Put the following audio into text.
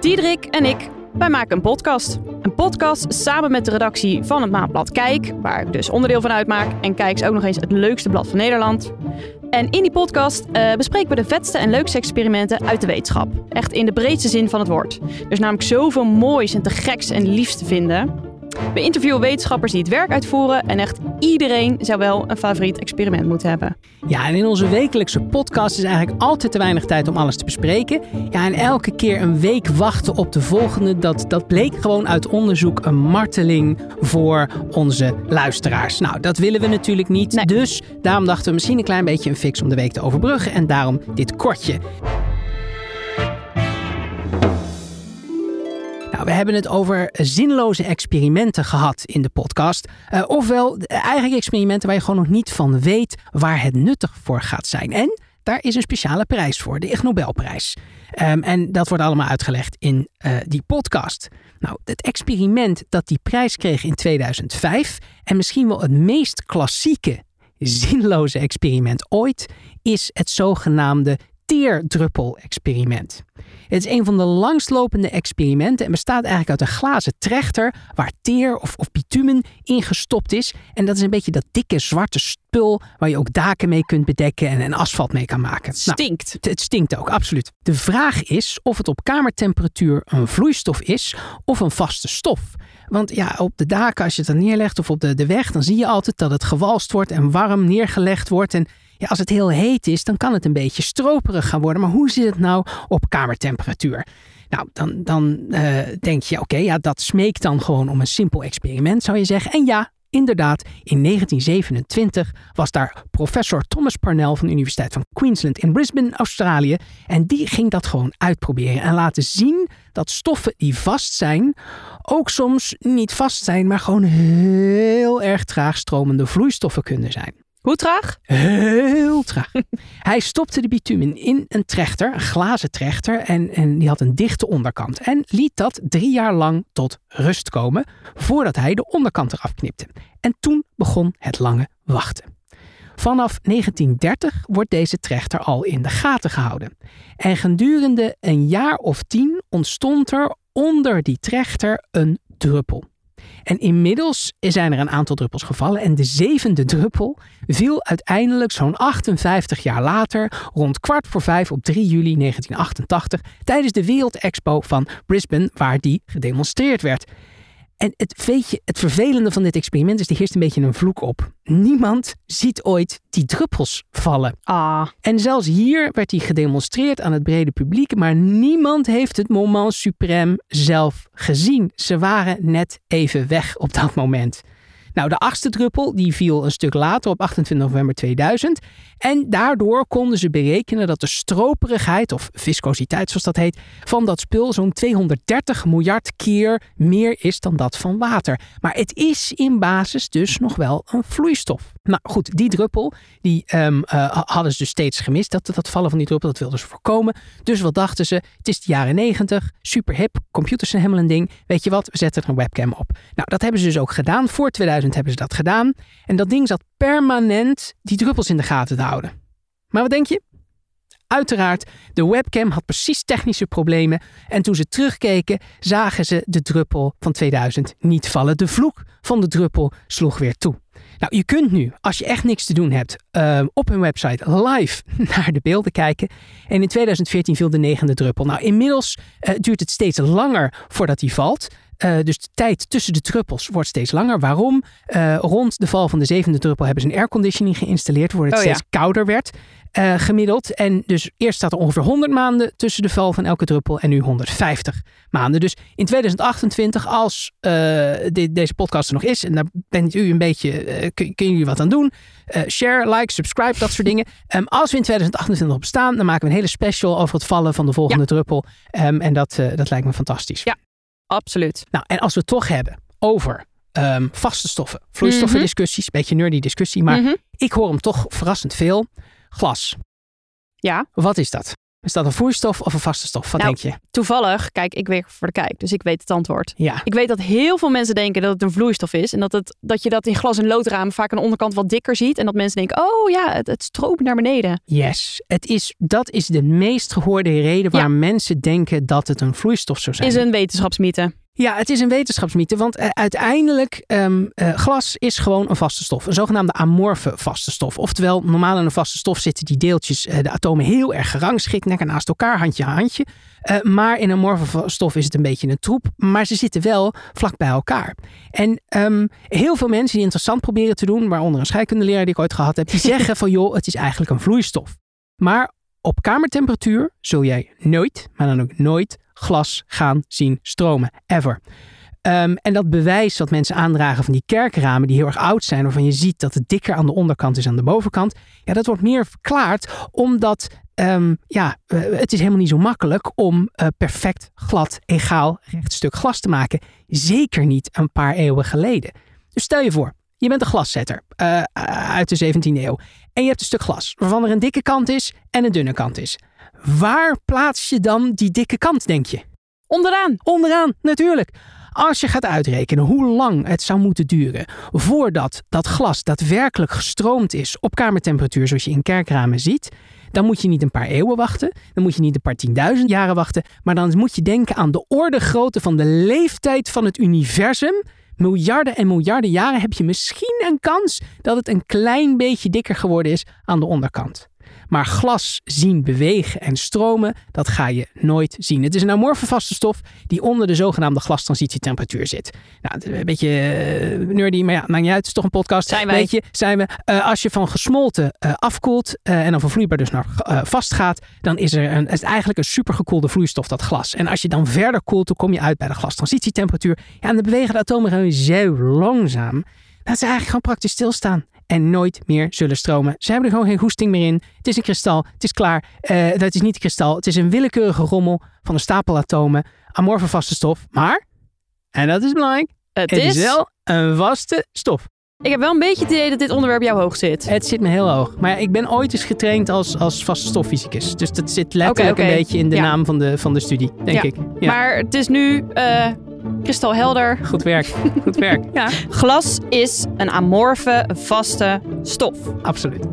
Diederik en ik, wij maken een podcast. Een podcast samen met de redactie van het maandblad Kijk, waar ik dus onderdeel van uitmaak. En Kijk is ook nog eens het leukste blad van Nederland. En in die podcast uh, bespreken we de vetste en leukste experimenten uit de wetenschap. Echt in de breedste zin van het woord. Er is namelijk zoveel moois en te geks en liefs te vinden. We interviewen wetenschappers die het werk uitvoeren en echt iedereen zou wel een favoriet experiment moeten hebben. Ja, en in onze wekelijkse podcast is eigenlijk altijd te weinig tijd om alles te bespreken. Ja, en elke keer een week wachten op de volgende, dat, dat bleek gewoon uit onderzoek een marteling voor onze luisteraars. Nou, dat willen we natuurlijk niet. Dus daarom dachten we misschien een klein beetje een fix om de week te overbruggen en daarom dit kortje. We hebben het over zinloze experimenten gehad in de podcast. Uh, ofwel, eigenlijk experimenten waar je gewoon nog niet van weet waar het nuttig voor gaat zijn. En daar is een speciale prijs voor, de Ig Nobelprijs. Um, en dat wordt allemaal uitgelegd in uh, die podcast. Nou, het experiment dat die prijs kreeg in 2005 en misschien wel het meest klassieke zinloze experiment ooit is het zogenaamde teerdruppel-experiment. Het is een van de langstlopende experimenten en bestaat eigenlijk uit een glazen trechter waar teer of, of bitumen ingestopt is. En dat is een beetje dat dikke zwarte spul waar je ook daken mee kunt bedekken en, en asfalt mee kan maken. Het nou, stinkt. het, het stinkt ook, absoluut. De vraag is of het op kamertemperatuur een vloeistof is of een vaste stof. Want ja, op de daken, als je het dan neerlegt of op de, de weg, dan zie je altijd dat het gewalst wordt en warm neergelegd wordt. En ja, als het heel heet is, dan kan het een beetje stroperig gaan worden. Maar hoe zit het nou op kamertemperatuur? Nou, dan, dan uh, denk je, oké, ja, dat smeekt dan gewoon om een simpel experiment, zou je zeggen. En ja, inderdaad, in 1927 was daar professor Thomas Parnell van de Universiteit van Queensland in Brisbane, Australië. En die ging dat gewoon uitproberen en laten zien dat stoffen die vast zijn, ook soms niet vast zijn, maar gewoon heel erg traag stromende vloeistoffen kunnen zijn. Hoe traag? Heel traag. Hij stopte de bitumen in een trechter, een glazen trechter, en, en die had een dichte onderkant. En liet dat drie jaar lang tot rust komen, voordat hij de onderkant eraf knipte. En toen begon het lange wachten. Vanaf 1930 wordt deze trechter al in de gaten gehouden. En gedurende een jaar of tien ontstond er onder die trechter een druppel. En inmiddels zijn er een aantal druppels gevallen. En de zevende druppel viel uiteindelijk zo'n 58 jaar later, rond kwart voor vijf op 3 juli 1988, tijdens de Wereldexpo van Brisbane, waar die gedemonstreerd werd. En het, je, het vervelende van dit experiment is, er heerst een beetje een vloek op. Niemand ziet ooit die druppels vallen. Ah. En zelfs hier werd hij gedemonstreerd aan het brede publiek, maar niemand heeft het moment suprême zelf gezien. Ze waren net even weg op dat moment. Nou, de achtste druppel die viel een stuk later op 28 november 2000. En daardoor konden ze berekenen dat de stroperigheid, of viscositeit zoals dat heet, van dat spul zo'n 230 miljard keer meer is dan dat van water. Maar het is in basis dus nog wel een vloeistof. Nou goed, die druppel, die um, uh, hadden ze dus steeds gemist. Dat, dat vallen van die druppel, dat wilden ze voorkomen. Dus wat dachten ze? Het is de jaren 90, super hip, computers zijn helemaal een ding. Weet je wat, we zetten er een webcam op. Nou, dat hebben ze dus ook gedaan. Voor 2000 hebben ze dat gedaan. En dat ding zat permanent die druppels in de gaten te houden. Maar wat denk je? Uiteraard, de webcam had precies technische problemen en toen ze terugkeken zagen ze de druppel van 2000 niet vallen. De vloek van de druppel sloeg weer toe. Nou, je kunt nu, als je echt niks te doen hebt, uh, op hun website live naar de beelden kijken. En in 2014 viel de negende druppel. Nou, inmiddels uh, duurt het steeds langer voordat die valt. Uh, dus de tijd tussen de druppels wordt steeds langer. Waarom? Uh, rond de val van de zevende druppel hebben ze een airconditioning geïnstalleerd, waardoor het oh, steeds ja. kouder werd. Uh, gemiddeld. En dus eerst staat er ongeveer 100 maanden tussen de val van elke druppel en nu 150 maanden. Dus in 2028, als de, deze podcast er nog is, en daar bent u een beetje, kun, kunnen jullie wat aan doen. share, like, subscribe, dat soort dingen. Um, als we in 2028 bestaan, dan maken we een hele special over het vallen van de volgende ja. druppel. Um, en dat, dat lijkt me fantastisch. Ja, Absoluut. Nou, en als we het toch hebben over um, vaste stoffen, vloeistoffen discussies, mm -hmm. beetje nerdy discussie, maar mm -hmm. ik hoor hem toch verrassend veel. Glas. Ja. Wat is dat? Is dat een vloeistof of een vaste stof? Wat Nou, denk je? Toevallig, kijk, ik werk voor de kijk, dus ik weet het antwoord. Ja. Ik weet dat heel veel mensen denken dat het een vloeistof is. En dat, het, dat je dat in glas- en loodramen vaak aan de onderkant wat dikker ziet. En dat mensen denken, oh ja, het, het stroomt naar beneden. Yes. Het is, dat is de meest gehoorde reden waar mensen denken dat het een vloeistof zou zijn. Is een wetenschapsmythe. Ja, het is een wetenschapsmythe, want eh, uiteindelijk um, uh, glas is gewoon een vaste stof. Een zogenaamde amorfe vaste stof. Oftewel, normaal in een vaste stof zitten die deeltjes, uh, de atomen heel erg gerangschikt, lekker naast elkaar, handje aan handje. Maar in een amorfe stof is het een beetje een troep, maar ze zitten wel vlak bij elkaar. En um, heel veel mensen die interessant proberen te doen, waaronder een scheikundeleraar die ik ooit gehad heb, die zeggen van joh, het is eigenlijk een vloeistof. Maar op kamertemperatuur zul jij nooit, maar dan ook nooit, glas gaan zien stromen. Ever. Um, en dat bewijs dat mensen aandragen van die kerkramen die heel erg oud zijn, waarvan je ziet dat het dikker aan de onderkant is dan de bovenkant, ja, dat wordt meer verklaard omdat um, ja, uh, het is helemaal niet zo makkelijk om uh, perfect, glad, egaal, recht stuk glas te maken. Zeker niet een paar eeuwen geleden. Dus stel je voor, je bent een glaszetter uh, uit de 17e eeuw en je hebt een stuk glas waarvan er een dikke kant is en een dunne kant is. Waar plaats je dan die dikke kant, denk je? Onderaan. Onderaan, natuurlijk. Als je gaat uitrekenen hoe lang het zou moeten duren voordat dat glas daadwerkelijk gestroomd is op kamertemperatuur, zoals je in kerkramen ziet, dan moet je niet een paar eeuwen wachten, dan moet je niet een paar tienduizend jaren wachten, maar dan moet je denken aan de orde grootte van de leeftijd van het universum. Miljarden en miljarden jaren heb je misschien een kans dat het een klein beetje dikker geworden is aan de onderkant. Maar glas zien bewegen en stromen, dat ga je nooit zien. Het is een amorfe vaste stof die onder de zogenaamde glastransitietemperatuur zit. Nou, een beetje uh, nerdy, maar ja, maakt niet uit. Het is toch een podcast. Zijn wij. Weet je, zijn we. Uh, als je van gesmolten uh, afkoelt en dan van vloeibaar dus naar vast gaat, dan is, er een, is het eigenlijk een supergekoelde vloeistof, dat glas. En als je dan verder koelt, dan kom je uit bij de glastransitietemperatuur. Ja, en dan bewegen de atomen gewoon zo langzaam dat ze eigenlijk gewoon praktisch stilstaan en nooit meer zullen stromen. Ze hebben er gewoon geen goesting meer in. Het is een kristal, het is klaar. Uh, dat is niet een kristal, het is een willekeurige rommel van een stapel atomen. Amorfe vaste stof, maar, en dat is belangrijk, het, het is... is wel een vaste stof. Ik heb wel een beetje het idee dat dit onderwerp jou hoog zit. Het zit me heel hoog. Maar ik ben ooit eens getraind als, als vaste stoffysicus. Dus dat zit letterlijk okay, okay. een beetje in de ja. naam van de, van de studie, denk ja. ik. Ja. Maar het is nu uh, kristalhelder. Goed werk. Goed werk. Ja. Glas is een amorfe, vaste stof. Absoluut.